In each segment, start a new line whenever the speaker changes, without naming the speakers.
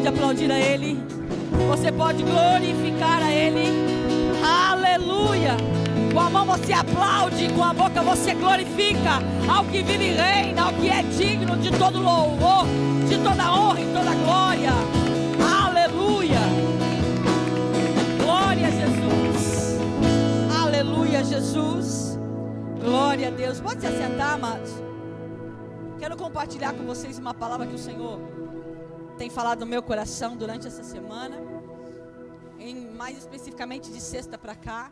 pode aplaudir a Ele. Você pode glorificar a Ele. Aleluia. Com a mão você aplaude, com a boca você glorifica ao que vive e reina, ao que é digno de todo louvor, de toda honra e toda glória. Aleluia. Glória a Jesus. Aleluia, Jesus. Glória a Deus. Pode se assentar, amados. Quero compartilhar com vocês uma palavra que o Senhor tem falado no meu coração durante essa semana, em mais especificamente de sexta para cá.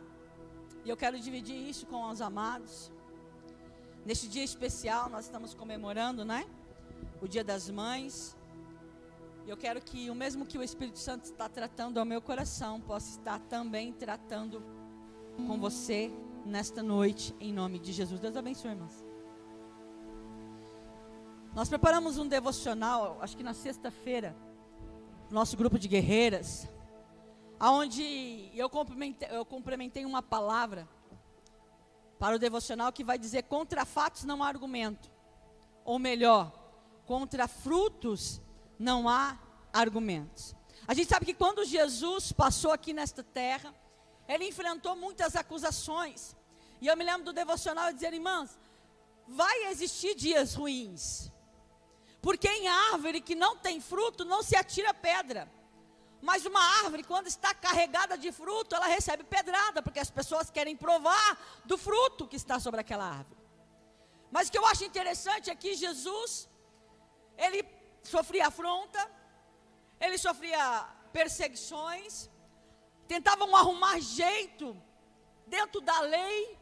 E eu quero dividir isso com os amados. Neste dia especial, nós estamos comemorando, né? O Dia das Mães. E eu quero que o mesmo que o Espírito Santo está tratando ao meu coração, possa estar também tratando com você nesta noite, em nome de Jesus. Deus abençoe, irmãos. Nós preparamos um devocional, acho que na sexta-feira, nosso grupo de guerreiras, aonde eu complementei, eu complementei uma palavra para o devocional que vai dizer contra fatos não há argumento. Ou melhor, contra frutos não há argumentos. A gente sabe que quando Jesus passou aqui nesta terra, ele enfrentou muitas acusações. E eu me lembro do devocional dizer, irmãs, vai existir dias ruins. Porque em árvore que não tem fruto, não se atira pedra. Mas uma árvore, quando está carregada de fruto, ela recebe pedrada, porque as pessoas querem provar do fruto que está sobre aquela árvore. Mas o que eu acho interessante é que Jesus, ele sofria afronta, ele sofria perseguições, tentavam arrumar jeito dentro da lei,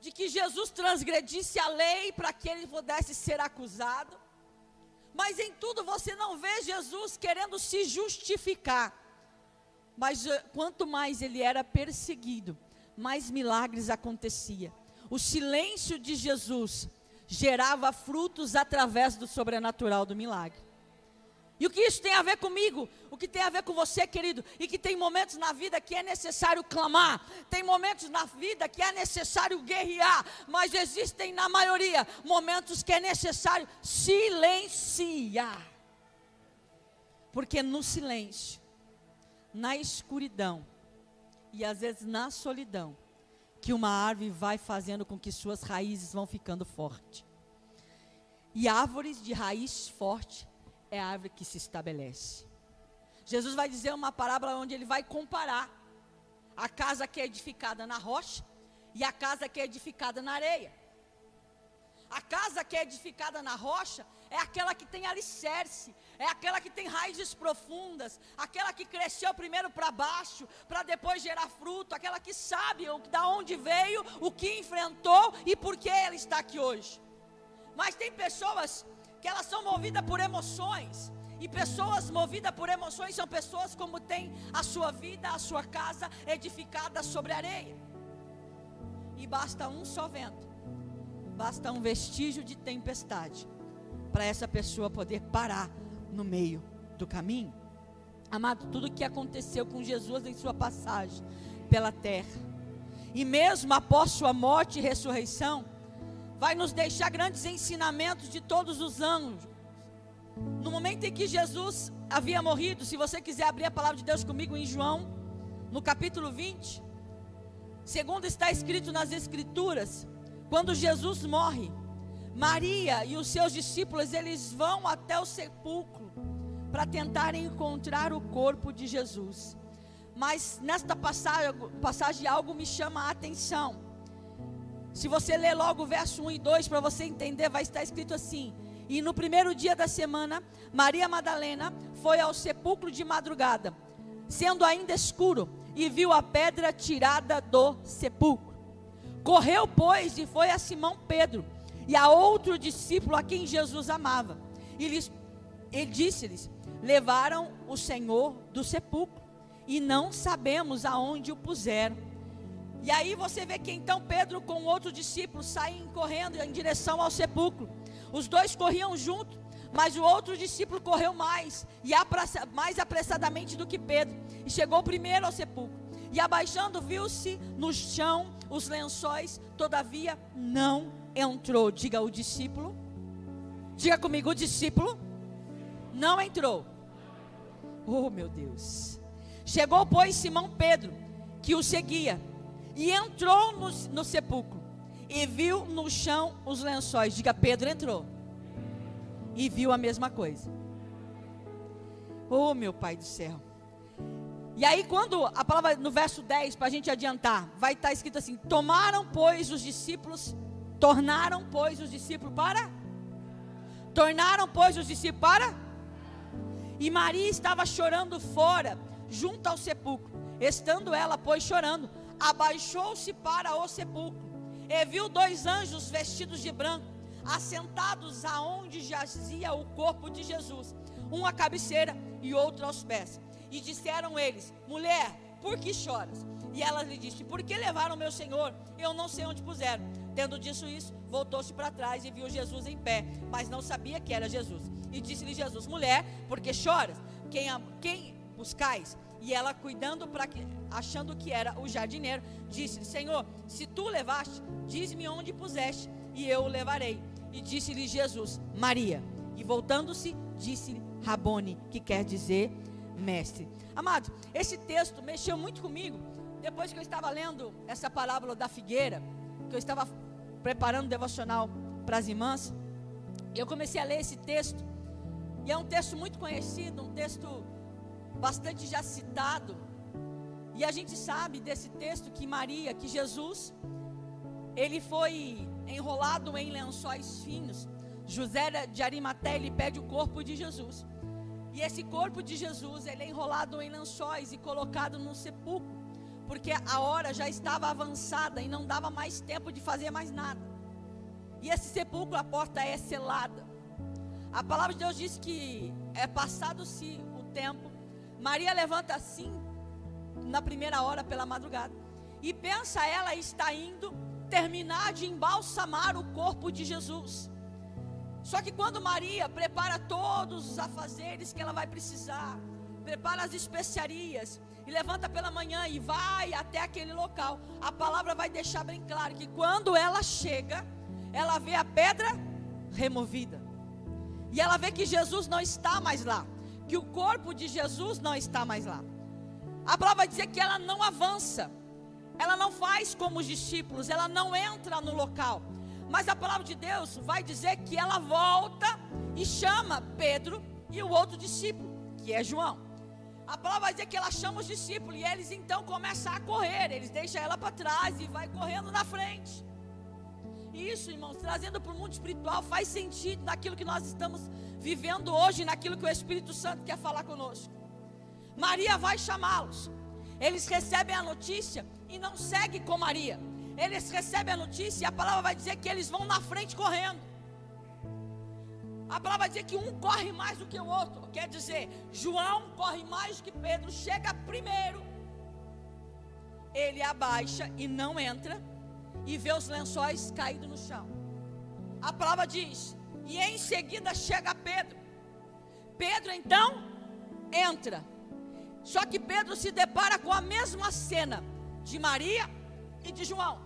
de que Jesus transgredisse a lei para que ele pudesse ser acusado. Mas em tudo você não vê Jesus querendo se justificar. Mas eh, quanto mais ele era perseguido, mais milagres acontecia. O silêncio de Jesus gerava frutos através do sobrenatural do milagre. E o que isso tem a ver comigo? O que tem a ver com você, querido? E que tem momentos na vida que é necessário clamar, tem momentos na vida que é necessário guerrear, mas existem, na maioria, momentos que é necessário silenciar. Porque no silêncio, na escuridão e às vezes na solidão, que uma árvore vai fazendo com que suas raízes vão ficando fortes. E árvores de raiz forte é a árvore que se estabelece. Jesus vai dizer uma parábola onde ele vai comparar a casa que é edificada na rocha e a casa que é edificada na areia. A casa que é edificada na rocha é aquela que tem alicerce, é aquela que tem raízes profundas, aquela que cresceu primeiro para baixo, para depois gerar fruto, aquela que sabe da onde veio, o que enfrentou e por que ela está aqui hoje. Mas tem pessoas que elas são movidas por emoções. E pessoas movidas por emoções são pessoas como tem a sua vida, a sua casa edificada sobre areia. E basta um só vento, basta um vestígio de tempestade para essa pessoa poder parar no meio do caminho. Amado, tudo o que aconteceu com Jesus em sua passagem pela terra, e mesmo após sua morte e ressurreição, vai nos deixar grandes ensinamentos de todos os anjos. No momento em que Jesus havia morrido, se você quiser abrir a palavra de Deus comigo em João, no capítulo 20, segundo está escrito nas Escrituras, quando Jesus morre, Maria e os seus discípulos eles vão até o sepulcro para tentar encontrar o corpo de Jesus. Mas nesta passagem, passagem algo me chama a atenção. Se você ler logo o verso 1 e 2 para você entender, vai estar escrito assim: E no primeiro dia da semana, Maria Madalena foi ao sepulcro de madrugada, sendo ainda escuro, e viu a pedra tirada do sepulcro. Correu, pois, e foi a Simão Pedro e a outro discípulo a quem Jesus amava. E lhes, ele disse-lhes: Levaram o Senhor do sepulcro e não sabemos aonde o puseram. E aí você vê que então Pedro com outro discípulo saem correndo em direção ao sepulcro. Os dois corriam junto, mas o outro discípulo correu mais e mais apressadamente do que Pedro e chegou primeiro ao sepulcro. E abaixando viu-se no chão os lençóis, todavia não entrou. Diga o discípulo. Diga comigo, o discípulo não entrou. Oh, meu Deus. Chegou, pois, Simão Pedro, que o seguia, e entrou no, no sepulcro, e viu no chão os lençóis. Diga, Pedro entrou, e viu a mesma coisa. Oh, meu Pai do céu. E aí, quando a palavra no verso 10, para a gente adiantar, vai estar tá escrito assim: Tomaram, pois, os discípulos, tornaram, pois, os discípulos para. Tornaram, pois, os discípulos para. E Maria estava chorando fora, junto ao sepulcro. Estando ela, pois, chorando, abaixou-se para o sepulcro. E viu dois anjos vestidos de branco, assentados aonde jazia o corpo de Jesus um à cabeceira e outro aos pés. E disseram eles: Mulher, por que choras? E ela lhe disse: Por que levaram meu senhor? Eu não sei onde puseram. Tendo dito isso, voltou-se para trás e viu Jesus em pé, mas não sabia que era Jesus. E disse-lhe Jesus: Mulher, por que choras? Quem, quem buscais? E ela, cuidando para que, achando que era o jardineiro, disse-lhe: Senhor, se tu levaste, diz-me onde puseste, e eu o levarei. E disse-lhe Jesus: Maria. E voltando-se, disse-lhe Rabone, que quer dizer mestre. Amado, esse texto mexeu muito comigo. Depois que eu estava lendo essa parábola da figueira, que eu estava preparando o devocional para as irmãs, eu comecei a ler esse texto. E é um texto muito conhecido, um texto bastante já citado. E a gente sabe desse texto que Maria, que Jesus, ele foi enrolado em lençóis finos. José de Arimaté, ele pede o corpo de Jesus. E esse corpo de Jesus, ele é enrolado em lençóis e colocado no sepulcro, porque a hora já estava avançada e não dava mais tempo de fazer mais nada. E esse sepulcro, a porta é selada. A palavra de Deus diz que é passado-se o tempo, Maria levanta assim, na primeira hora pela madrugada, e pensa ela está indo terminar de embalsamar o corpo de Jesus. Só que quando Maria prepara todos os afazeres que ela vai precisar, prepara as especiarias e levanta pela manhã e vai até aquele local, a palavra vai deixar bem claro que quando ela chega, ela vê a pedra removida. E ela vê que Jesus não está mais lá, que o corpo de Jesus não está mais lá. A palavra dizer que ela não avança, ela não faz como os discípulos, ela não entra no local. Mas a palavra de Deus vai dizer que ela volta e chama Pedro e o outro discípulo, que é João. A palavra vai dizer que ela chama os discípulos e eles então começam a correr. Eles deixam ela para trás e vai correndo na frente. Isso, irmãos, trazendo para o mundo espiritual faz sentido naquilo que nós estamos vivendo hoje, naquilo que o Espírito Santo quer falar conosco. Maria vai chamá-los. Eles recebem a notícia e não seguem com Maria eles recebem a notícia e a palavra vai dizer que eles vão na frente correndo. A palavra vai dizer que um corre mais do que o outro. Quer dizer, João corre mais do que Pedro, chega primeiro. Ele abaixa e não entra e vê os lençóis caídos no chão. A palavra diz: e em seguida chega Pedro. Pedro então entra. Só que Pedro se depara com a mesma cena de Maria e de João.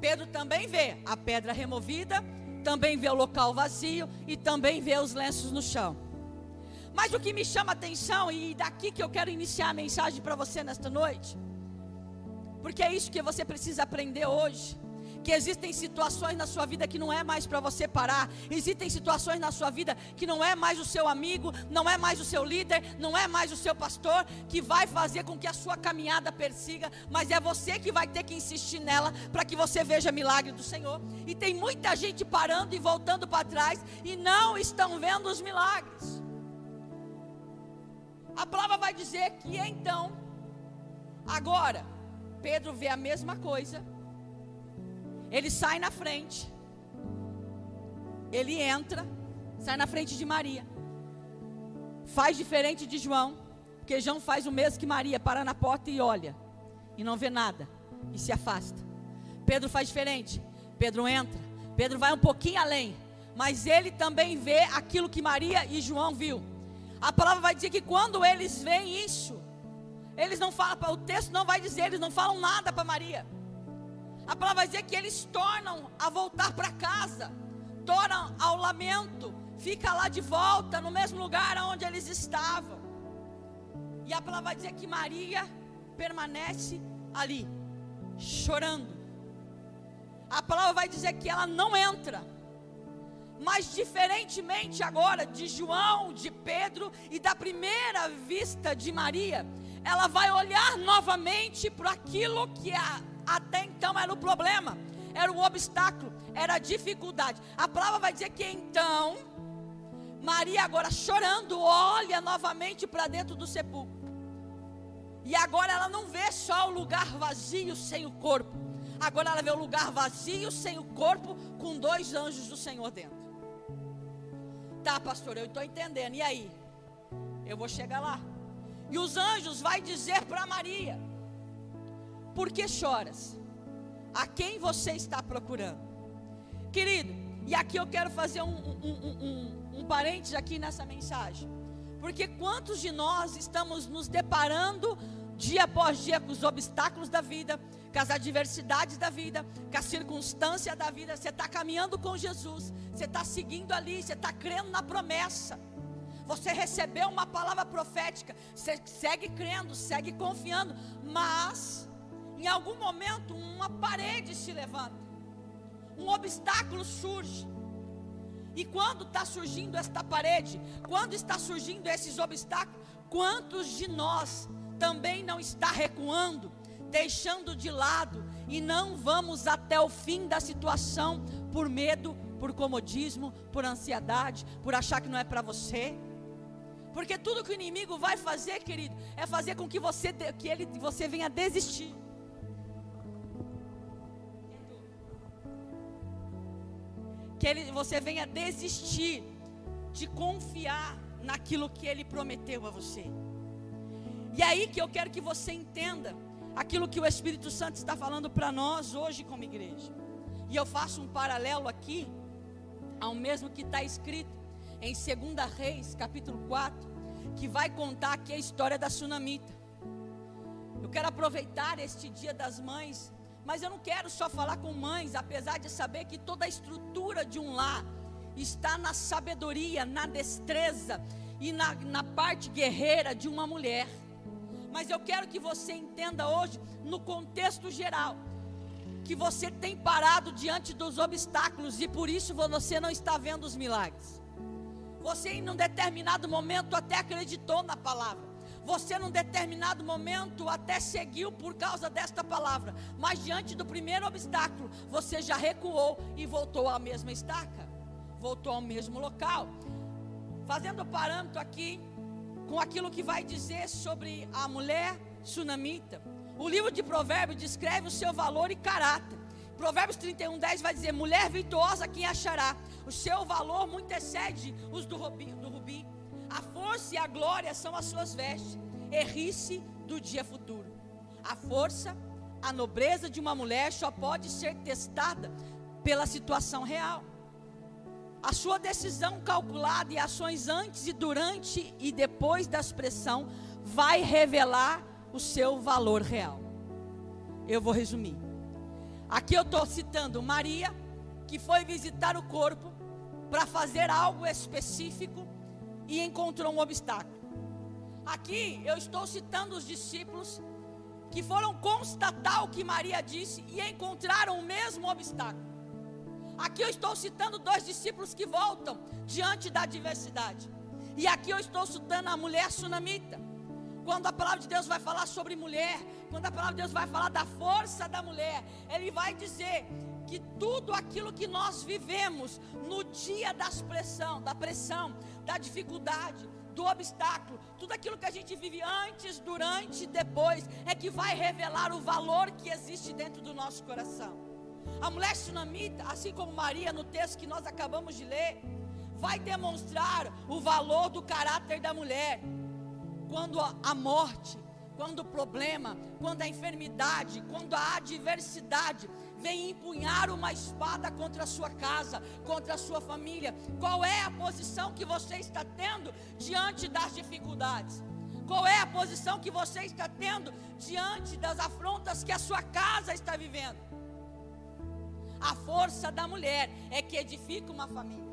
Pedro também vê a pedra removida, também vê o local vazio e também vê os lenços no chão. Mas o que me chama a atenção, e daqui que eu quero iniciar a mensagem para você nesta noite, porque é isso que você precisa aprender hoje que existem situações na sua vida que não é mais para você parar, existem situações na sua vida que não é mais o seu amigo, não é mais o seu líder, não é mais o seu pastor que vai fazer com que a sua caminhada persiga, mas é você que vai ter que insistir nela para que você veja milagre do Senhor. E tem muita gente parando e voltando para trás e não estão vendo os milagres. A palavra vai dizer que então, agora, Pedro vê a mesma coisa ele sai na frente. Ele entra, sai na frente de Maria. Faz diferente de João, porque João faz o mesmo que Maria, para na porta e olha, e não vê nada, e se afasta. Pedro faz diferente. Pedro entra, Pedro vai um pouquinho além, mas ele também vê aquilo que Maria e João viu. A palavra vai dizer que quando eles veem isso, eles não falam, o texto não vai dizer, eles não falam nada para Maria. A palavra vai dizer que eles tornam a voltar para casa, tornam ao lamento, fica lá de volta no mesmo lugar onde eles estavam. E a palavra vai dizer que Maria permanece ali, chorando. A palavra vai dizer que ela não entra. Mas diferentemente agora de João, de Pedro e da primeira vista de Maria, ela vai olhar novamente para aquilo que a, até então era o problema, era o obstáculo, era a dificuldade. A palavra vai dizer que então, Maria agora chorando, olha novamente para dentro do sepulcro. E agora ela não vê só o lugar vazio sem o corpo. Agora ela vê o lugar vazio sem o corpo, com dois anjos do Senhor dentro. Tá, pastor, eu estou entendendo. E aí? Eu vou chegar lá. E os anjos vai dizer para Maria: Por que choras? A quem você está procurando? Querido, e aqui eu quero fazer um, um, um, um, parênteses aqui nessa mensagem. Porque quantos de nós estamos nos deparando dia após dia com os obstáculos da vida, com as adversidades da vida, com a circunstância da vida. Você está caminhando com Jesus, você está seguindo ali, você está crendo na promessa. Você recebeu uma palavra profética, você segue crendo, segue confiando, mas em algum momento uma parede se levanta, um obstáculo surge. E quando está surgindo esta parede, quando está surgindo esses obstáculos, quantos de nós também não está recuando, deixando de lado e não vamos até o fim da situação por medo, por comodismo, por ansiedade, por achar que não é para você? Porque tudo que o inimigo vai fazer, querido, é fazer com que você, que ele, você venha desistir. Que ele, você venha desistir de confiar naquilo que ele prometeu a você. E aí que eu quero que você entenda aquilo que o Espírito Santo está falando para nós hoje como igreja. E eu faço um paralelo aqui ao mesmo que está escrito em 2 Reis, capítulo 4, que vai contar aqui a história da sunamita. Eu quero aproveitar este dia das mães, mas eu não quero só falar com mães, apesar de saber que toda a estrutura de um lar está na sabedoria, na destreza e na, na parte guerreira de uma mulher. Mas eu quero que você entenda hoje, no contexto geral, que você tem parado diante dos obstáculos e por isso você não está vendo os milagres. Você em um determinado momento até acreditou na palavra. Você num determinado momento até seguiu por causa desta palavra, mas diante do primeiro obstáculo, você já recuou e voltou à mesma estaca, voltou ao mesmo local. Fazendo parâmetro aqui com aquilo que vai dizer sobre a mulher sunamita. O livro de Provérbios descreve o seu valor e caráter. Provérbios 31, 10 vai dizer: Mulher virtuosa, quem achará? O seu valor muito excede os do. A força e a glória são as suas vestes. Errice do dia futuro. A força, a nobreza de uma mulher só pode ser testada pela situação real. A sua decisão calculada e ações antes e durante e depois da expressão vai revelar o seu valor real. Eu vou resumir. Aqui eu estou citando Maria, que foi visitar o corpo para fazer algo específico e encontrou um obstáculo. Aqui eu estou citando os discípulos que foram constatar o que Maria disse e encontraram o mesmo obstáculo. Aqui eu estou citando dois discípulos que voltam diante da adversidade. E aqui eu estou citando a mulher sunamita. Quando a palavra de Deus vai falar sobre mulher, quando a palavra de Deus vai falar da força da mulher, ele vai dizer que tudo aquilo que nós vivemos no dia da pressão, da pressão, da dificuldade, do obstáculo, tudo aquilo que a gente vive antes, durante e depois, é que vai revelar o valor que existe dentro do nosso coração. A mulher sunamita, assim como Maria no texto que nós acabamos de ler, vai demonstrar o valor do caráter da mulher quando a morte, quando o problema, quando a enfermidade, quando a adversidade vem empunhar uma espada contra a sua casa, contra a sua família, qual é a posição que você está tendo diante das dificuldades? Qual é a posição que você está tendo diante das afrontas que a sua casa está vivendo? A força da mulher é que edifica uma família.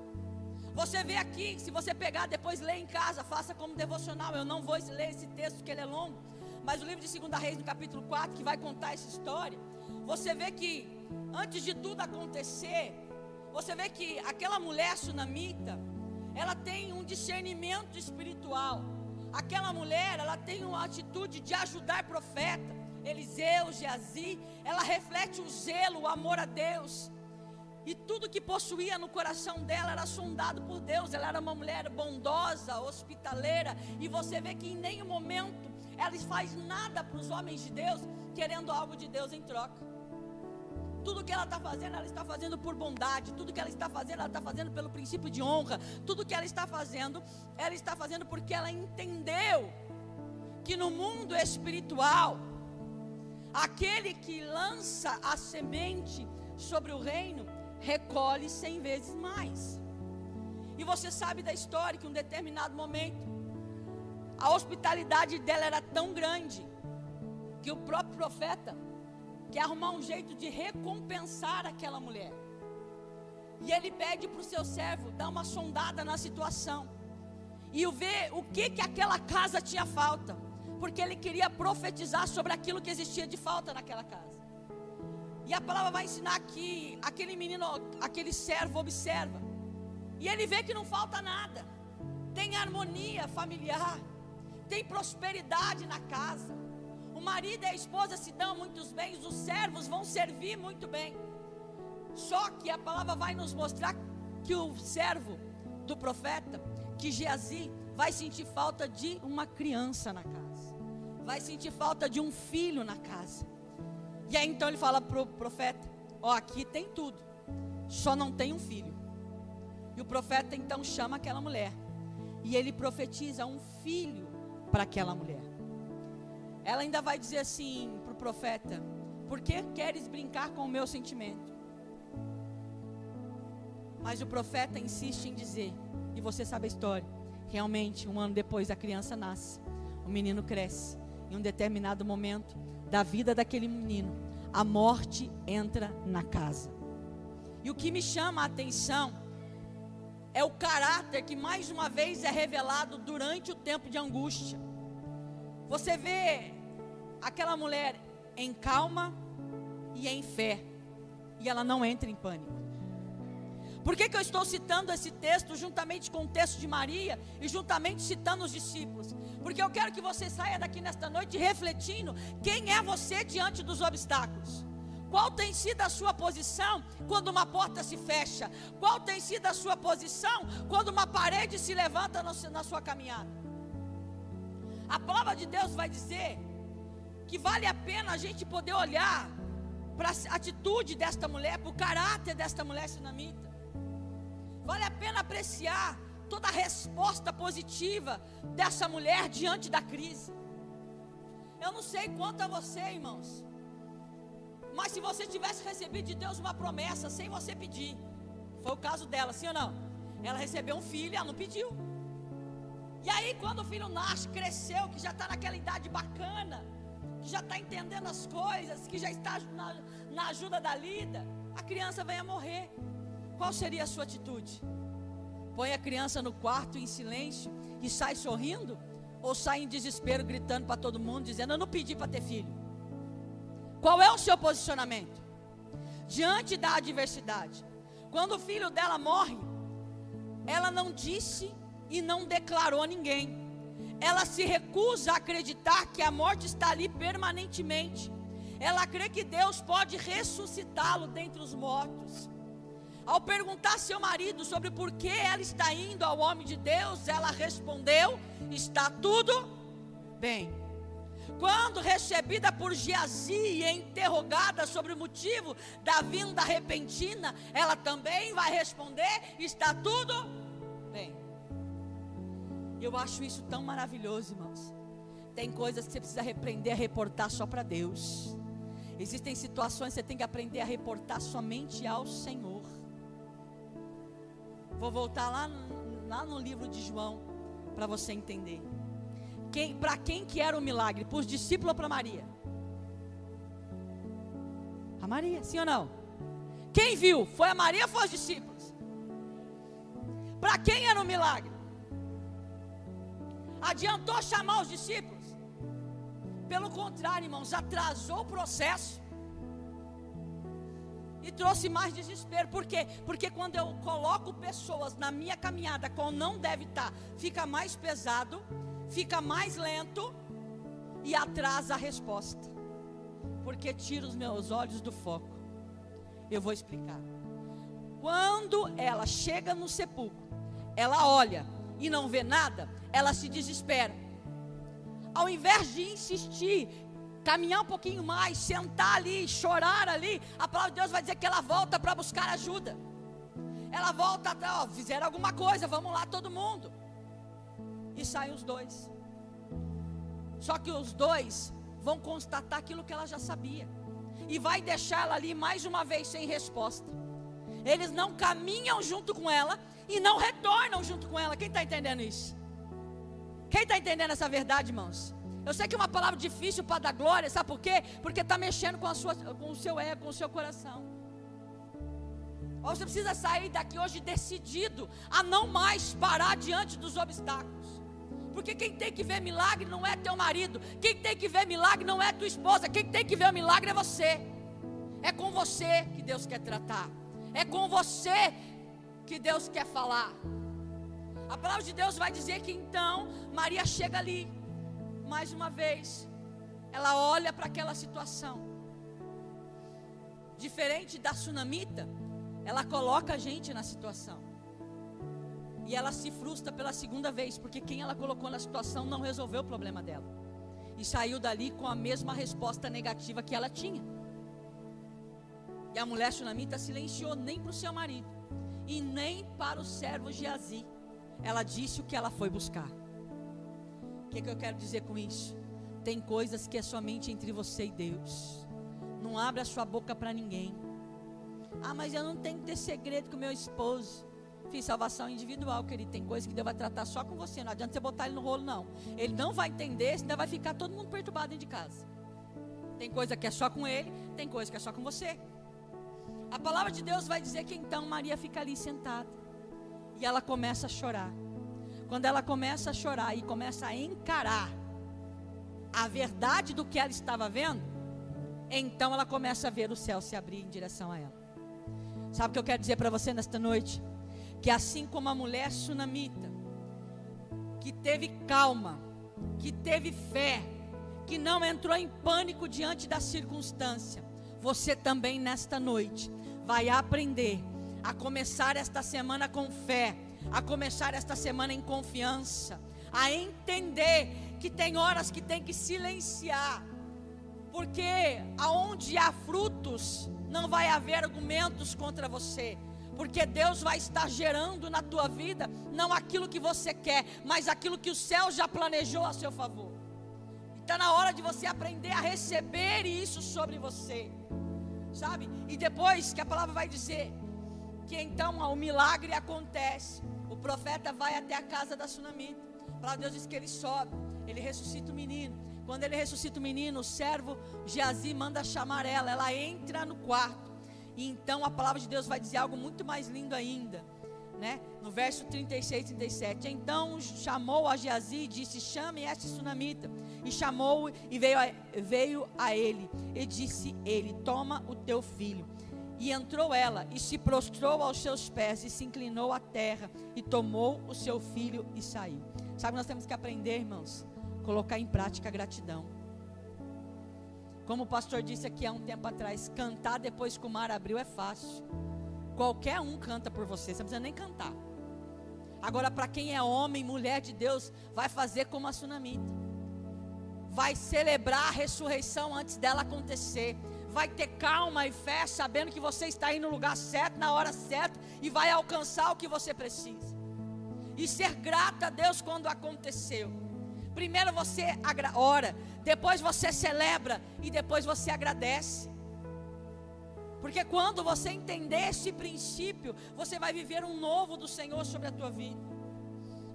Você vê aqui, se você pegar depois lê em casa, faça como devocional. Eu não vou ler esse texto que ele é longo, mas o livro de 2 Reis, no capítulo 4, que vai contar essa história, você vê que antes de tudo acontecer, você vê que aquela mulher sunamita, ela tem um discernimento espiritual. Aquela mulher, ela tem uma atitude de ajudar profeta. Eliseu, Geazi, ela reflete o zelo, o amor a Deus. E tudo que possuía no coração dela era sondado por Deus. Ela era uma mulher bondosa, hospitaleira. E você vê que em nenhum momento ela faz nada para os homens de Deus, querendo algo de Deus em troca. Tudo que ela está fazendo, ela está fazendo por bondade. Tudo que ela está fazendo, ela está fazendo pelo princípio de honra. Tudo que ela está fazendo, ela está fazendo porque ela entendeu que no mundo espiritual, aquele que lança a semente sobre o reino, recolhe cem vezes mais. E você sabe da história que em um determinado momento, a hospitalidade dela era tão grande, que o próprio profeta quer arrumar um jeito de recompensar aquela mulher. E ele pede para o seu servo dar uma sondada na situação e ver o que que aquela casa tinha falta, porque ele queria profetizar sobre aquilo que existia de falta naquela casa. E a palavra vai ensinar que aquele menino, aquele servo observa, e ele vê que não falta nada. Tem harmonia familiar, tem prosperidade na casa marido e a esposa se dão muitos bens, os servos vão servir muito bem. Só que a palavra vai nos mostrar que o servo do profeta, que Geazi, vai sentir falta de uma criança na casa, vai sentir falta de um filho na casa. E aí então ele fala para o profeta: Ó, aqui tem tudo, só não tem um filho. E o profeta então chama aquela mulher, e ele profetiza um filho para aquela mulher. Ela ainda vai dizer assim para o profeta: Por que queres brincar com o meu sentimento? Mas o profeta insiste em dizer, e você sabe a história. Realmente, um ano depois, a criança nasce, o menino cresce. Em um determinado momento da vida daquele menino, a morte entra na casa. E o que me chama a atenção é o caráter que mais uma vez é revelado durante o tempo de angústia. Você vê aquela mulher em calma e em fé, e ela não entra em pânico. Por que, que eu estou citando esse texto juntamente com o texto de Maria e juntamente citando os discípulos? Porque eu quero que você saia daqui nesta noite refletindo quem é você diante dos obstáculos. Qual tem sido a sua posição quando uma porta se fecha? Qual tem sido a sua posição quando uma parede se levanta na sua caminhada? A palavra de Deus vai dizer que vale a pena a gente poder olhar para a atitude desta mulher, para o caráter desta mulher sinamita. Vale a pena apreciar toda a resposta positiva dessa mulher diante da crise. Eu não sei quanto a você, irmãos, mas se você tivesse recebido de Deus uma promessa sem você pedir, foi o caso dela, sim ou não? Ela recebeu um filho e ela não pediu. E aí, quando o filho nasce, cresceu, que já está naquela idade bacana, que já está entendendo as coisas, que já está na, na ajuda da lida, a criança vem a morrer. Qual seria a sua atitude? Põe a criança no quarto em silêncio e sai sorrindo? Ou sai em desespero gritando para todo mundo, dizendo: Eu não pedi para ter filho? Qual é o seu posicionamento? Diante da adversidade. Quando o filho dela morre, ela não disse e não declarou a ninguém ela se recusa a acreditar que a morte está ali permanentemente. Ela crê que Deus pode ressuscitá-lo dentre os mortos. Ao perguntar seu marido sobre por que ela está indo ao homem de Deus, ela respondeu: Está tudo bem. Quando recebida por Geazi e interrogada sobre o motivo da vinda repentina, ela também vai responder: Está tudo bem. Eu acho isso tão maravilhoso, irmãos. Tem coisas que você precisa aprender a reportar só para Deus. Existem situações que você tem que aprender a reportar somente ao Senhor. Vou voltar lá, lá no livro de João para você entender. Quem, para quem que era o milagre? Para os discípulos ou para Maria? A Maria, sim ou não? Quem viu? Foi a Maria ou foi os discípulos? Para quem era o milagre? Adiantou chamar os discípulos? Pelo contrário, irmãos, atrasou o processo e trouxe mais desespero. Por quê? Porque quando eu coloco pessoas na minha caminhada com não deve estar, tá, fica mais pesado, fica mais lento e atrasa a resposta. Porque tira os meus olhos do foco. Eu vou explicar. Quando ela chega no sepulcro, ela olha e não vê nada, ela se desespera. Ao invés de insistir, caminhar um pouquinho mais, sentar ali, chorar ali, a palavra de Deus vai dizer que ela volta para buscar ajuda. Ela volta ó, fizeram alguma coisa, vamos lá todo mundo. E saem os dois. Só que os dois vão constatar aquilo que ela já sabia. E vai deixar ela ali mais uma vez sem resposta. Eles não caminham junto com ela e não retornam junto com ela. Quem está entendendo isso? Quem está entendendo essa verdade, irmãos? Eu sei que é uma palavra difícil para dar glória, sabe por quê? Porque está mexendo com, a sua, com o seu ego, com o seu coração. Ou você precisa sair daqui hoje decidido a não mais parar diante dos obstáculos. Porque quem tem que ver milagre não é teu marido, quem tem que ver milagre não é tua esposa, quem tem que ver o milagre é você. É com você que Deus quer tratar, é com você que Deus quer falar. A palavra de Deus vai dizer que então Maria chega ali mais uma vez, ela olha para aquela situação. Diferente da tsunamita, ela coloca a gente na situação. E ela se frustra pela segunda vez, porque quem ela colocou na situação não resolveu o problema dela. E saiu dali com a mesma resposta negativa que ela tinha. E a mulher tsunamita silenciou nem para o seu marido e nem para o servo Geazi. Ela disse o que ela foi buscar que, que eu quero dizer com isso? Tem coisas que é somente entre você e Deus. Não abre a sua boca para ninguém. Ah, mas eu não tenho que ter segredo com meu esposo. Fiz salvação individual, querido. Tem coisa que Deus vai tratar só com você. Não adianta você botar ele no rolo, não. Ele não vai entender, ainda vai ficar todo mundo perturbado dentro de casa. Tem coisa que é só com ele, tem coisa que é só com você. A palavra de Deus vai dizer que então Maria fica ali sentada. E ela começa a chorar. Quando ela começa a chorar e começa a encarar a verdade do que ela estava vendo, então ela começa a ver o céu se abrir em direção a ela. Sabe o que eu quero dizer para você nesta noite? Que assim como a mulher sunamita, que teve calma, que teve fé, que não entrou em pânico diante da circunstância, você também nesta noite vai aprender a começar esta semana com fé, a começar esta semana em confiança, a entender que tem horas que tem que silenciar, porque aonde há frutos, não vai haver argumentos contra você, porque Deus vai estar gerando na tua vida não aquilo que você quer, mas aquilo que o céu já planejou a seu favor. Está na hora de você aprender a receber isso sobre você, sabe? E depois que a palavra vai dizer que então o milagre acontece, o profeta vai até a casa da sunamita. A palavra de Deus diz que ele sobe, ele ressuscita o menino. Quando ele ressuscita o menino, o servo Geazi manda chamar ela. Ela entra no quarto. E então a palavra de Deus vai dizer algo muito mais lindo ainda. Né? No verso 36 e 37. Então chamou a Geazi e disse: Chame este sunamita. E chamou e veio a, veio a ele. E disse ele: Toma o teu filho. E entrou ela e se prostrou aos seus pés e se inclinou à terra e tomou o seu filho e saiu. Sabe, nós temos que aprender, irmãos, colocar em prática a gratidão. Como o pastor disse aqui há um tempo atrás, cantar depois que o mar abriu é fácil. Qualquer um canta por você, você não precisa nem cantar. Agora, para quem é homem, mulher de Deus, vai fazer como a tsunamita. Vai celebrar a ressurreição antes dela acontecer vai ter calma e fé, sabendo que você está indo no lugar certo, na hora certa, e vai alcançar o que você precisa. E ser grata a Deus quando aconteceu. Primeiro você ora, depois você celebra e depois você agradece. Porque quando você entender esse princípio, você vai viver um novo do Senhor sobre a tua vida.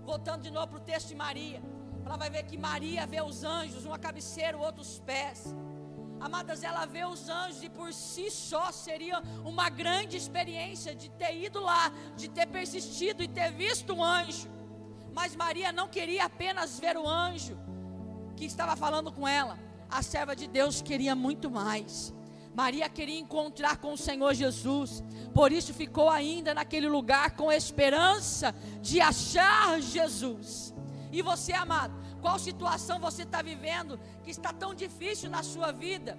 Voltando de novo para o texto de Maria, ela vai ver que Maria vê os anjos, um a cabeceira, o outro os pés. Amadas, ela vê os anjos e por si só seria uma grande experiência de ter ido lá, de ter persistido e ter visto um anjo. Mas Maria não queria apenas ver o anjo que estava falando com ela. A serva de Deus queria muito mais. Maria queria encontrar com o Senhor Jesus, por isso ficou ainda naquele lugar com esperança de achar Jesus. E você, amado, qual situação você está vivendo que está tão difícil na sua vida?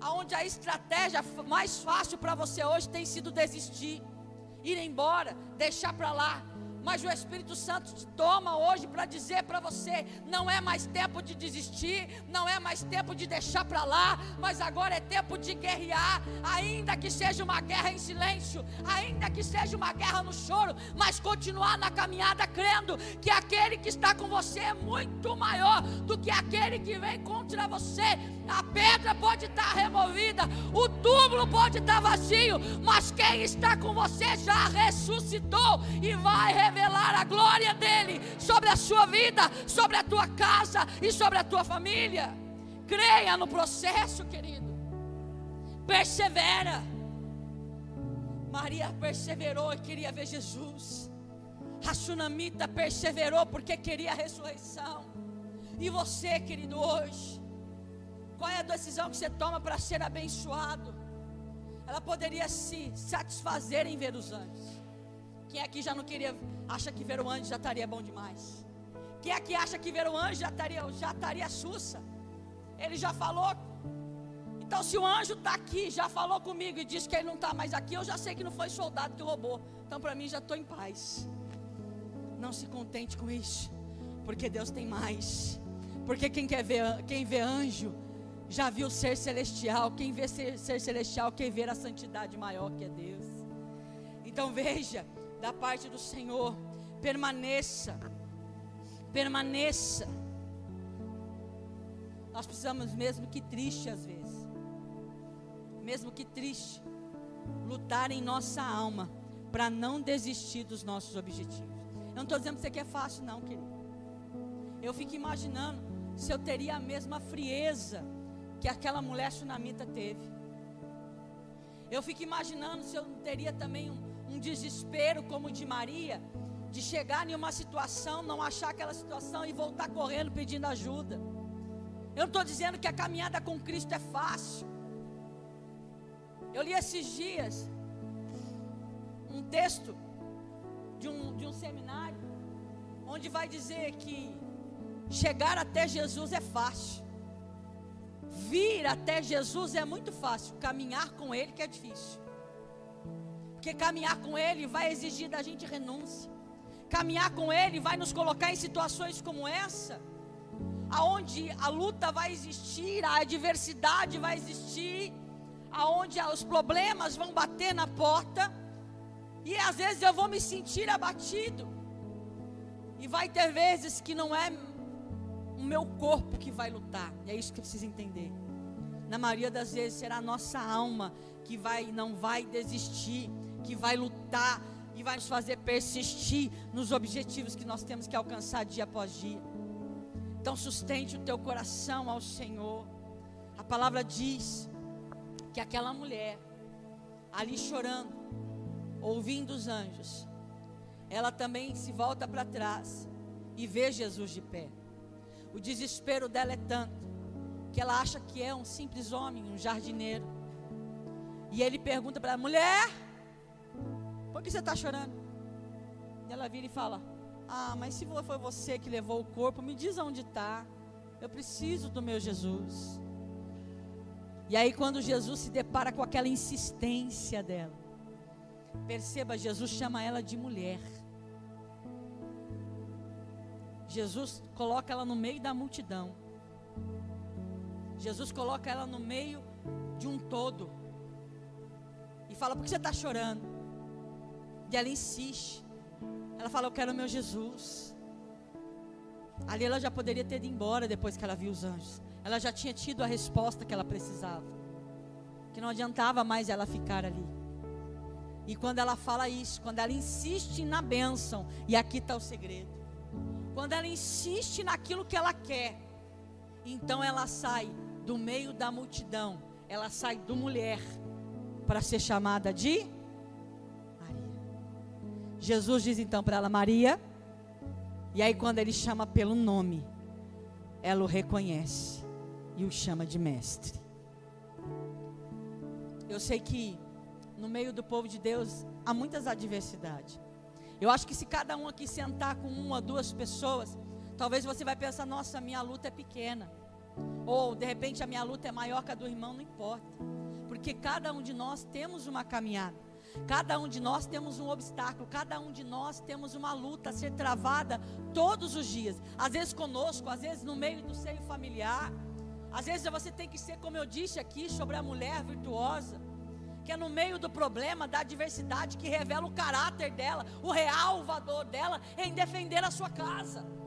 Aonde a estratégia mais fácil para você hoje tem sido desistir, ir embora, deixar para lá, mas o Espírito Santo te toma hoje para dizer para você: não é mais tempo de desistir, não é mais tempo de deixar para lá, mas agora é tempo de guerrear, ainda que seja uma guerra em silêncio, ainda que seja uma guerra no choro, mas continuar na caminhada crendo que aquele que está com você é muito maior do que aquele que vem contra você. A pedra pode estar removida, o túmulo pode estar vazio, mas quem está com você já ressuscitou e vai revelar a glória dele sobre a sua vida, sobre a tua casa e sobre a tua família. Creia no processo, querido. Persevera. Maria perseverou e queria ver Jesus. A sunamita perseverou porque queria a ressurreição. E você, querido, hoje, qual é a decisão que você toma para ser abençoado? Ela poderia se satisfazer em ver os anjos. Quem aqui já não queria, acha que ver o anjo já estaria bom demais? Quem aqui acha que ver o anjo já estaria, já estaria sussa? Ele já falou. Então, se o anjo está aqui, já falou comigo e disse que ele não está mais aqui, eu já sei que não foi soldado que roubou. Então, para mim, já estou em paz. Não se contente com isso, porque Deus tem mais. Porque quem quer ver, quem vê anjo, já viu ser celestial. Quem vê ser, ser celestial, quer ver a santidade maior que é Deus. Então veja, da parte do Senhor, permaneça, permaneça. Nós precisamos, mesmo que triste às vezes, mesmo que triste, lutar em nossa alma para não desistir dos nossos objetivos. Eu não estou dizendo que isso aqui é fácil, não, querido. Eu fico imaginando se eu teria a mesma frieza que aquela mulher tsunamita teve. Eu fico imaginando se eu teria também um, um desespero como o de Maria, de chegar em uma situação, não achar aquela situação e voltar correndo pedindo ajuda. Eu não estou dizendo que a caminhada com Cristo é fácil. Eu li esses dias um texto de um, de um seminário, onde vai dizer que chegar até Jesus é fácil vir até Jesus é muito fácil, caminhar com Ele que é difícil. Porque caminhar com Ele vai exigir da gente renúncia. Caminhar com Ele vai nos colocar em situações como essa, aonde a luta vai existir, a adversidade vai existir, aonde os problemas vão bater na porta, e às vezes eu vou me sentir abatido. E vai ter vezes que não é o meu corpo que vai lutar. E é isso que precisa entender. Na maioria das vezes será a nossa alma que vai não vai desistir, que vai lutar e vai nos fazer persistir nos objetivos que nós temos que alcançar dia após dia. Então sustente o teu coração ao Senhor. A palavra diz que aquela mulher ali chorando, ouvindo os anjos, ela também se volta para trás e vê Jesus de pé. O desespero dela é tanto que ela acha que é um simples homem, um jardineiro. E ele pergunta para ela: mulher, por que você está chorando? E ela vira e fala: Ah, mas se foi você que levou o corpo, me diz onde está. Eu preciso do meu Jesus. E aí, quando Jesus se depara com aquela insistência dela, perceba, Jesus chama ela de mulher. Jesus coloca ela no meio da multidão. Jesus coloca ela no meio de um todo. E fala: Por que você está chorando? E ela insiste. Ela fala: Eu quero o meu Jesus. Ali ela já poderia ter ido embora depois que ela viu os anjos. Ela já tinha tido a resposta que ela precisava. Que não adiantava mais ela ficar ali. E quando ela fala isso, quando ela insiste na bênção, e aqui está o segredo quando ela insiste naquilo que ela quer, então ela sai do meio da multidão, ela sai do mulher para ser chamada de. Jesus diz então para ela, Maria, e aí quando ele chama pelo nome, ela o reconhece e o chama de mestre. Eu sei que no meio do povo de Deus há muitas adversidades. Eu acho que se cada um aqui sentar com uma, duas pessoas, talvez você vai pensar, nossa, minha luta é pequena. Ou de repente a minha luta é maior que a do irmão, não importa. Porque cada um de nós temos uma caminhada. Cada um de nós temos um obstáculo, cada um de nós temos uma luta a ser travada todos os dias. Às vezes conosco, às vezes no meio do seio familiar. Às vezes você tem que ser, como eu disse aqui, sobre a mulher virtuosa, que é no meio do problema, da adversidade, que revela o caráter dela, o real valor dela em defender a sua casa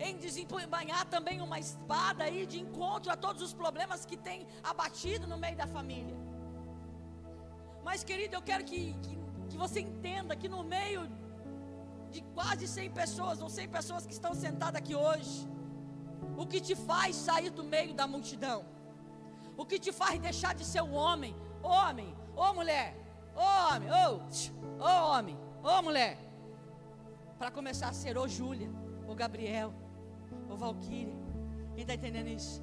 em desembanhar também uma espada aí de encontro a todos os problemas que tem abatido no meio da família. Mas, querido, eu quero que, que, que você entenda que no meio de quase 100 pessoas, ou 100 pessoas que estão sentadas aqui hoje, o que te faz sair do meio da multidão, o que te faz deixar de ser o homem, homem, ou mulher, homem, ou homem, ou mulher, para começar a ser o Júlia, o Gabriel, Ô Valquíria, quem está entendendo isso?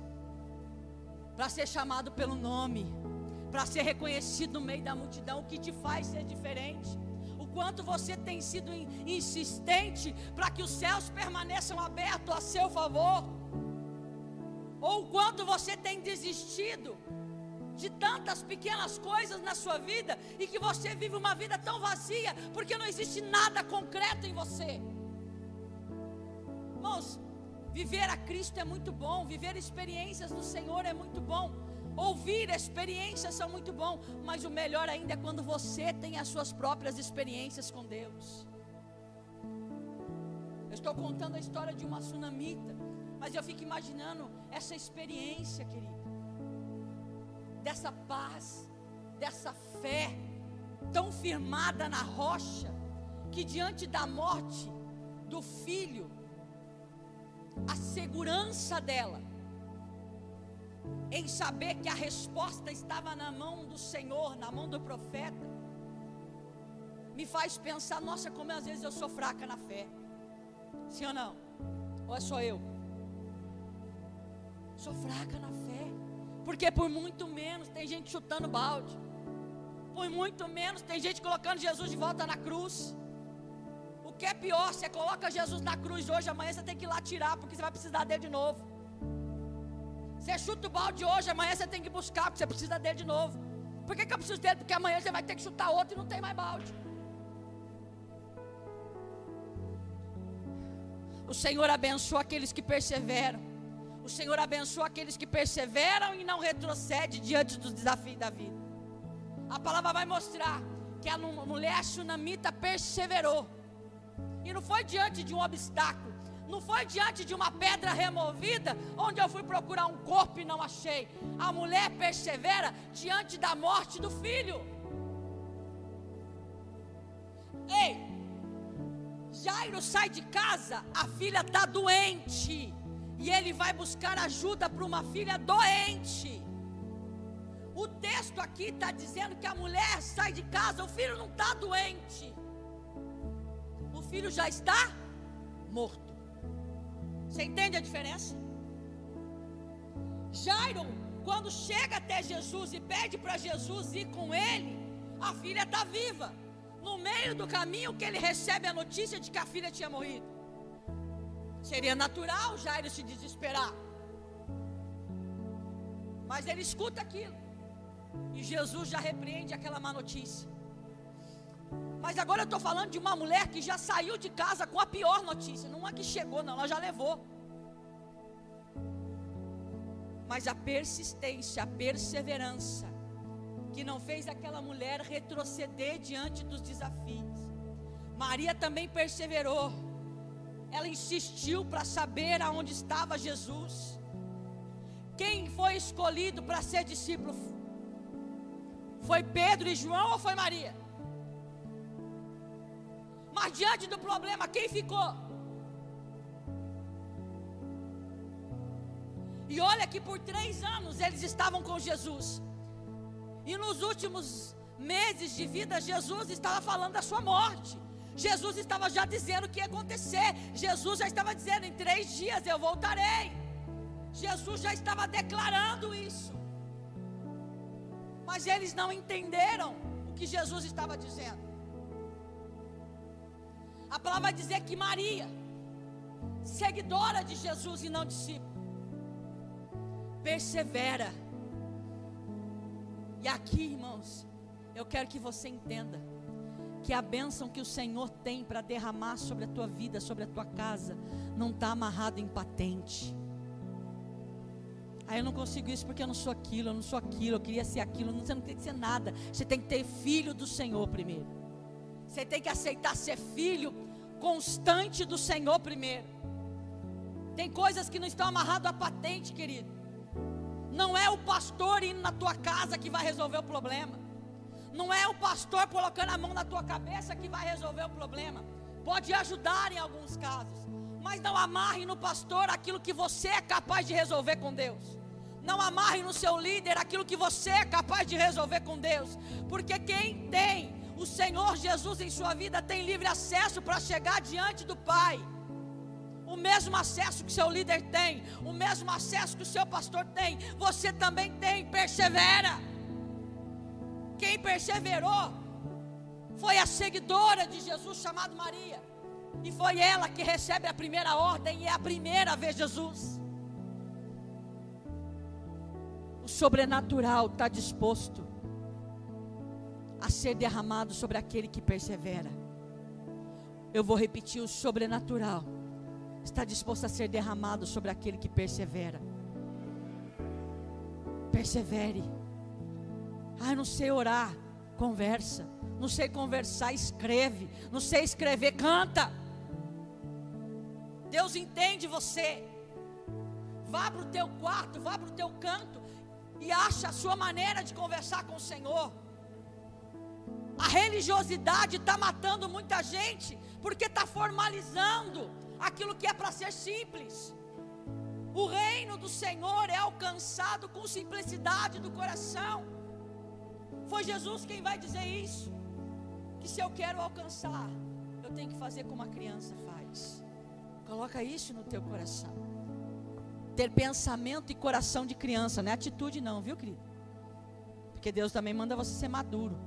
Para ser chamado pelo nome, para ser reconhecido no meio da multidão, o que te faz ser diferente? O quanto você tem sido insistente para que os céus permaneçam abertos a seu favor? Ou o quanto você tem desistido de tantas pequenas coisas na sua vida e que você vive uma vida tão vazia porque não existe nada concreto em você? Irmãos, Viver a Cristo é muito bom, viver experiências do Senhor é muito bom. Ouvir experiências são muito bom, mas o melhor ainda é quando você tem as suas próprias experiências com Deus. Eu estou contando a história de uma tsunamita, mas eu fico imaginando essa experiência, querido, dessa paz, dessa fé tão firmada na rocha, que diante da morte do filho, a segurança dela em saber que a resposta estava na mão do Senhor, na mão do profeta, me faz pensar: nossa, como às vezes eu sou fraca na fé. Sim ou não? Ou é só eu? Sou fraca na fé, porque por muito menos tem gente chutando balde, por muito menos tem gente colocando Jesus de volta na cruz que é pior, você coloca Jesus na cruz hoje, amanhã você tem que ir lá tirar, porque você vai precisar dele de novo. Você chuta o balde hoje, amanhã você tem que buscar, porque você precisa dele de novo. Por que, que eu preciso dele? Porque amanhã você vai ter que chutar outro e não tem mais balde. O Senhor abençoa aqueles que perseveram. O Senhor abençoa aqueles que perseveram e não retrocedem diante dos desafios da vida. A palavra vai mostrar que a mulher sunamita perseverou. E não foi diante de um obstáculo, não foi diante de uma pedra removida, onde eu fui procurar um corpo e não achei. A mulher persevera diante da morte do filho. Ei, Jairo sai de casa, a filha está doente, e ele vai buscar ajuda para uma filha doente. O texto aqui está dizendo que a mulher sai de casa, o filho não está doente filho já está morto. Você entende a diferença? Jairo, quando chega até Jesus e pede para Jesus ir com ele, a filha está viva. No meio do caminho que ele recebe a notícia de que a filha tinha morrido. Seria natural Jairo se desesperar. Mas ele escuta aquilo. E Jesus já repreende aquela má notícia. Mas agora eu estou falando de uma mulher que já saiu de casa com a pior notícia. Não é que chegou, não, ela já levou. Mas a persistência, a perseverança, que não fez aquela mulher retroceder diante dos desafios. Maria também perseverou. Ela insistiu para saber aonde estava Jesus. Quem foi escolhido para ser discípulo? Foi Pedro e João ou foi Maria? Mas diante do problema, quem ficou? E olha que por três anos eles estavam com Jesus. E nos últimos meses de vida, Jesus estava falando da sua morte. Jesus estava já dizendo o que ia acontecer. Jesus já estava dizendo: em três dias eu voltarei. Jesus já estava declarando isso. Mas eles não entenderam o que Jesus estava dizendo. A palavra vai dizer que Maria, seguidora de Jesus e não discípula, persevera. E aqui, irmãos, eu quero que você entenda que a bênção que o Senhor tem para derramar sobre a tua vida, sobre a tua casa, não está amarrado em patente. Aí eu não consigo isso porque eu não sou aquilo, eu não sou aquilo, eu queria ser aquilo. Você não tem que ser nada. Você tem que ter filho do Senhor primeiro. Você tem que aceitar ser filho constante do Senhor primeiro. Tem coisas que não estão amarradas a patente, querido. Não é o pastor indo na tua casa que vai resolver o problema. Não é o pastor colocando a mão na tua cabeça que vai resolver o problema. Pode ajudar em alguns casos, mas não amarre no pastor aquilo que você é capaz de resolver com Deus. Não amarre no seu líder aquilo que você é capaz de resolver com Deus, porque quem tem o Senhor Jesus em sua vida tem livre acesso para chegar diante do Pai. O mesmo acesso que seu líder tem, o mesmo acesso que o seu pastor tem, você também tem. Persevera. Quem perseverou foi a seguidora de Jesus chamada Maria. E foi ela que recebe a primeira ordem e é a primeira a ver Jesus. O sobrenatural está disposto a ser derramado sobre aquele que persevera. Eu vou repetir: o sobrenatural está disposto a ser derramado sobre aquele que persevera. Persevere. Ah, não sei orar. Conversa. Não sei conversar, escreve. Não sei escrever, canta. Deus entende você. Vá para o teu quarto, vá para o teu canto e acha a sua maneira de conversar com o Senhor. A religiosidade está matando muita gente porque está formalizando aquilo que é para ser simples. O reino do Senhor é alcançado com simplicidade do coração. Foi Jesus quem vai dizer isso. Que se eu quero alcançar, eu tenho que fazer como a criança faz. Coloca isso no teu coração. Ter pensamento e coração de criança, não é atitude não, viu, querido? Porque Deus também manda você ser maduro.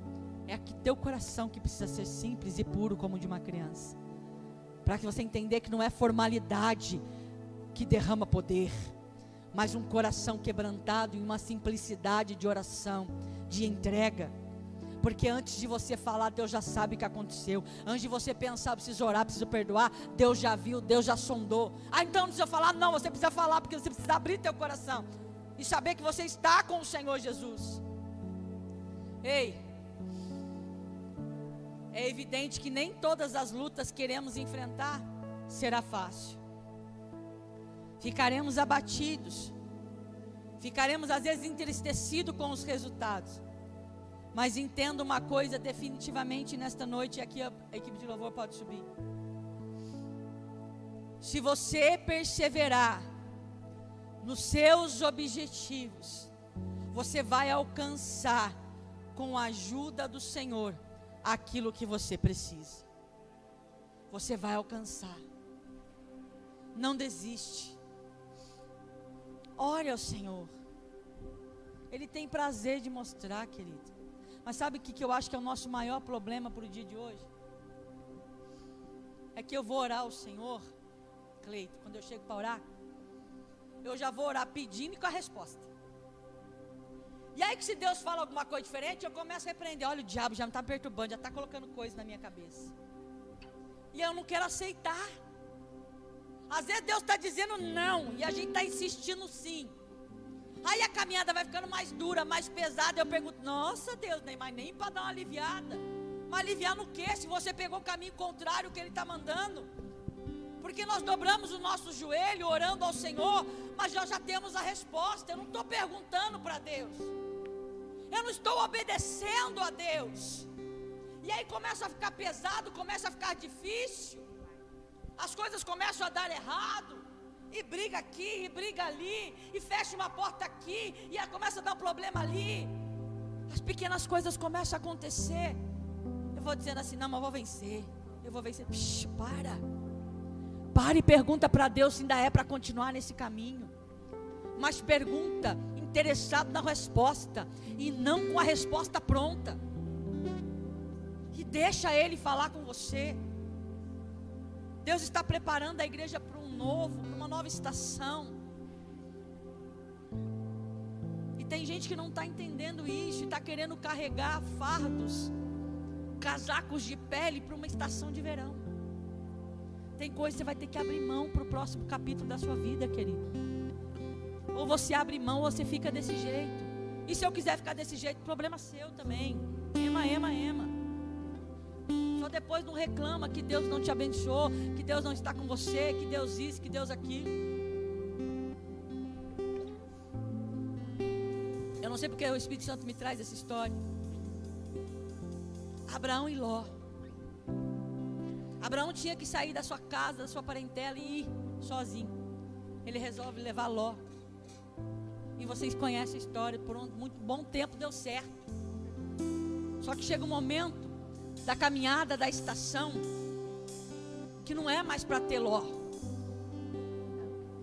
É aqui teu coração que precisa ser simples e puro como o de uma criança. Para que você entender que não é formalidade que derrama poder, mas um coração quebrantado e uma simplicidade de oração de entrega. Porque antes de você falar, Deus já sabe o que aconteceu. Antes de você pensar, preciso orar, preciso perdoar, Deus já viu, Deus já sondou. Ah, então não precisa falar? Não, você precisa falar, porque você precisa abrir teu coração e saber que você está com o Senhor Jesus. Ei, é evidente que nem todas as lutas que queremos enfrentar será fácil. Ficaremos abatidos, Ficaremos às vezes entristecidos com os resultados. Mas entenda uma coisa definitivamente nesta noite, e aqui a equipe de louvor pode subir. Se você perseverar nos seus objetivos, você vai alcançar com a ajuda do Senhor aquilo que você precisa. Você vai alcançar. Não desiste. Ore ao Senhor. Ele tem prazer de mostrar, querido. Mas sabe o que, que eu acho que é o nosso maior problema para o dia de hoje? É que eu vou orar ao Senhor, Cleito, quando eu chego para orar, eu já vou orar pedindo e com a resposta. E aí que se Deus fala alguma coisa diferente, eu começo a repreender. Olha, o diabo já me está perturbando, já está colocando coisa na minha cabeça. E eu não quero aceitar. Às vezes Deus está dizendo não e a gente está insistindo sim. Aí a caminhada vai ficando mais dura, mais pesada. Eu pergunto, nossa Deus, nem, mas nem para dar uma aliviada. Mas aliviar no que? Se você pegou o caminho contrário que Ele está mandando. Porque nós dobramos o nosso joelho orando ao Senhor, mas nós já temos a resposta. Eu não estou perguntando para Deus. Eu não estou obedecendo a Deus. E aí começa a ficar pesado, começa a ficar difícil as coisas começam a dar errado, e briga aqui, e briga ali, e fecha uma porta aqui, e aí começa a dar um problema ali. As pequenas coisas começam a acontecer. Eu vou dizendo assim: não, mas eu vou vencer. Eu vou vencer. Psh, para. Para e pergunta para Deus se ainda é para continuar nesse caminho. Mas pergunta interessado na resposta e não com a resposta pronta. E deixa Ele falar com você. Deus está preparando a igreja para um novo, para uma nova estação. E tem gente que não está entendendo isso e está querendo carregar fardos, casacos de pele para uma estação de verão. Tem coisa que você vai ter que abrir mão para o próximo capítulo da sua vida, querido. Ou você abre mão ou você fica desse jeito. E se eu quiser ficar desse jeito, problema seu também. Ema, ema, ema. Só depois não reclama que Deus não te abençoou, que Deus não está com você, que Deus isso, que Deus aquilo. Eu não sei porque o Espírito Santo me traz essa história. Abraão e Ló. Abraão tinha que sair da sua casa, da sua parentela e ir sozinho. Ele resolve levar Ló. E vocês conhecem a história, por um muito bom tempo deu certo. Só que chega um momento da caminhada da estação que não é mais para ter Ló.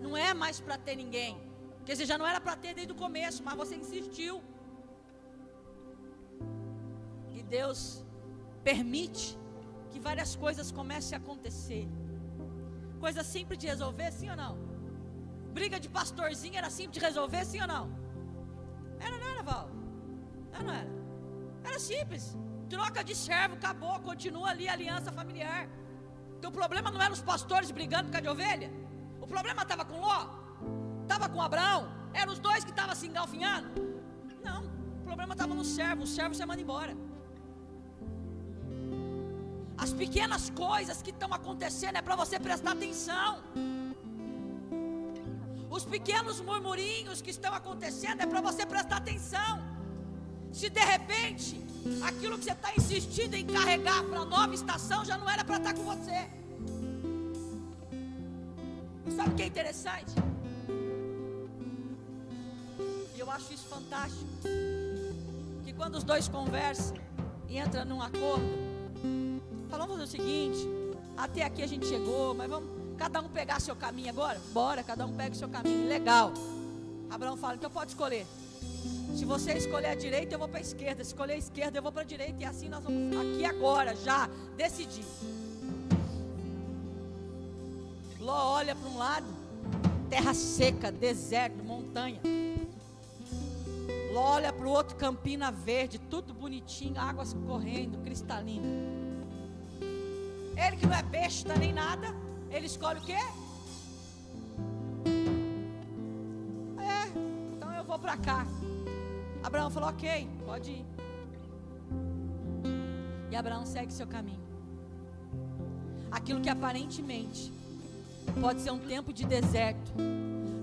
Não é mais para ter ninguém. Quer dizer, já não era para ter desde o começo, mas você insistiu. E Deus permite que várias coisas comecem a acontecer. Coisa simples de resolver, sim ou não? Briga de pastorzinho era simples de resolver, sim ou não? Era, não era, Val? Não, não era. Era simples. Troca de servo, acabou, continua ali a aliança familiar. Porque o problema não era os pastores brigando por causa de ovelha. O problema estava com Ló, estava com Abraão. Eram os dois que estavam se engalfinhando. Não, o problema estava no servo. O servo você manda embora. As pequenas coisas que estão acontecendo é para você prestar atenção. Os pequenos murmurinhos que estão acontecendo é para você prestar atenção. Se de repente aquilo que você está insistindo em carregar para a nova estação já não era para estar tá com você. Sabe o que é interessante? E eu acho isso fantástico. Que quando os dois conversam e entram num acordo, falamos o seguinte: até aqui a gente chegou, mas vamos Cada um pegar seu caminho agora? Bora, cada um pega o seu caminho. Legal. Abraão fala, então pode escolher. Se você escolher a direita, eu vou para a esquerda. Se escolher a esquerda, eu vou para a direita. E assim nós vamos aqui agora, já, decidir. Ló olha para um lado, terra seca, deserto, montanha. Ló olha para o outro, campina verde, tudo bonitinho, águas correndo, cristalino. Ele que não é besta nem nada, ele escolhe o quê? É, então eu vou para cá. Abraão falou: Ok, pode ir. E Abraão segue seu caminho. Aquilo que aparentemente pode ser um tempo de deserto,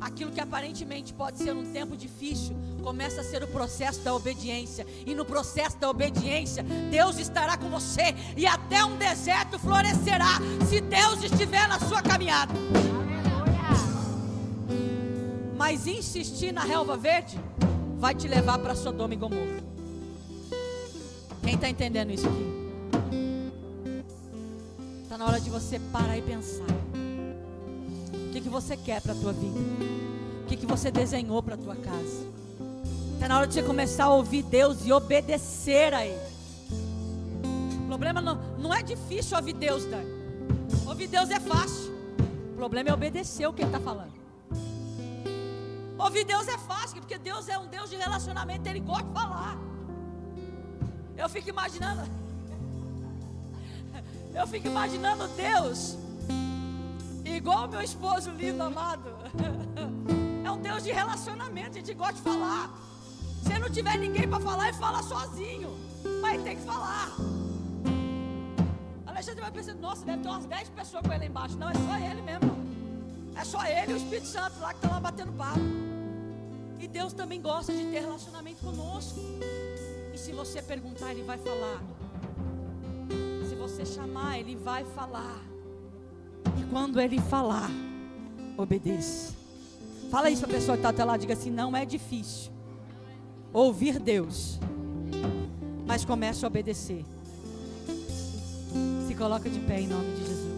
aquilo que aparentemente pode ser um tempo difícil, começa a ser o processo da obediência. E no processo da obediência, Deus estará com você e até um deserto florescerá se Deus estiver na sua caminhada. Mas insistir na relva verde vai te levar para Sodoma e Gomorra. Quem está entendendo isso aqui? Está na hora de você parar e pensar. Que você quer para a tua vida? O que, que você desenhou para a tua casa? Está na hora de você começar a ouvir Deus e obedecer a Ele. O problema não, não é difícil ouvir Deus, Dani. Ouvir Deus é fácil. O problema é obedecer o que Ele está falando. Ouvir Deus é fácil, porque Deus é um Deus de relacionamento, Ele gosta de falar. Eu fico imaginando. Eu fico imaginando Deus, igual meu esposo lindo, amado. É um Deus de relacionamento, a gente gosta de falar. Se não tiver ninguém para falar, ele fala sozinho. Mas tem que falar. Alexandre vai pensar, nossa, deve ter umas 10 pessoas com ele embaixo. Não, é só ele mesmo. É só ele e o Espírito Santo lá que está lá batendo papo. E Deus também gosta de ter relacionamento conosco. E se você perguntar, Ele vai falar. Se você chamar, Ele vai falar. E quando Ele falar, obedeça. Fala isso para a pessoa que está até lá, diga assim: não é difícil ouvir Deus, mas comece a obedecer. Se coloca de pé em nome de Jesus.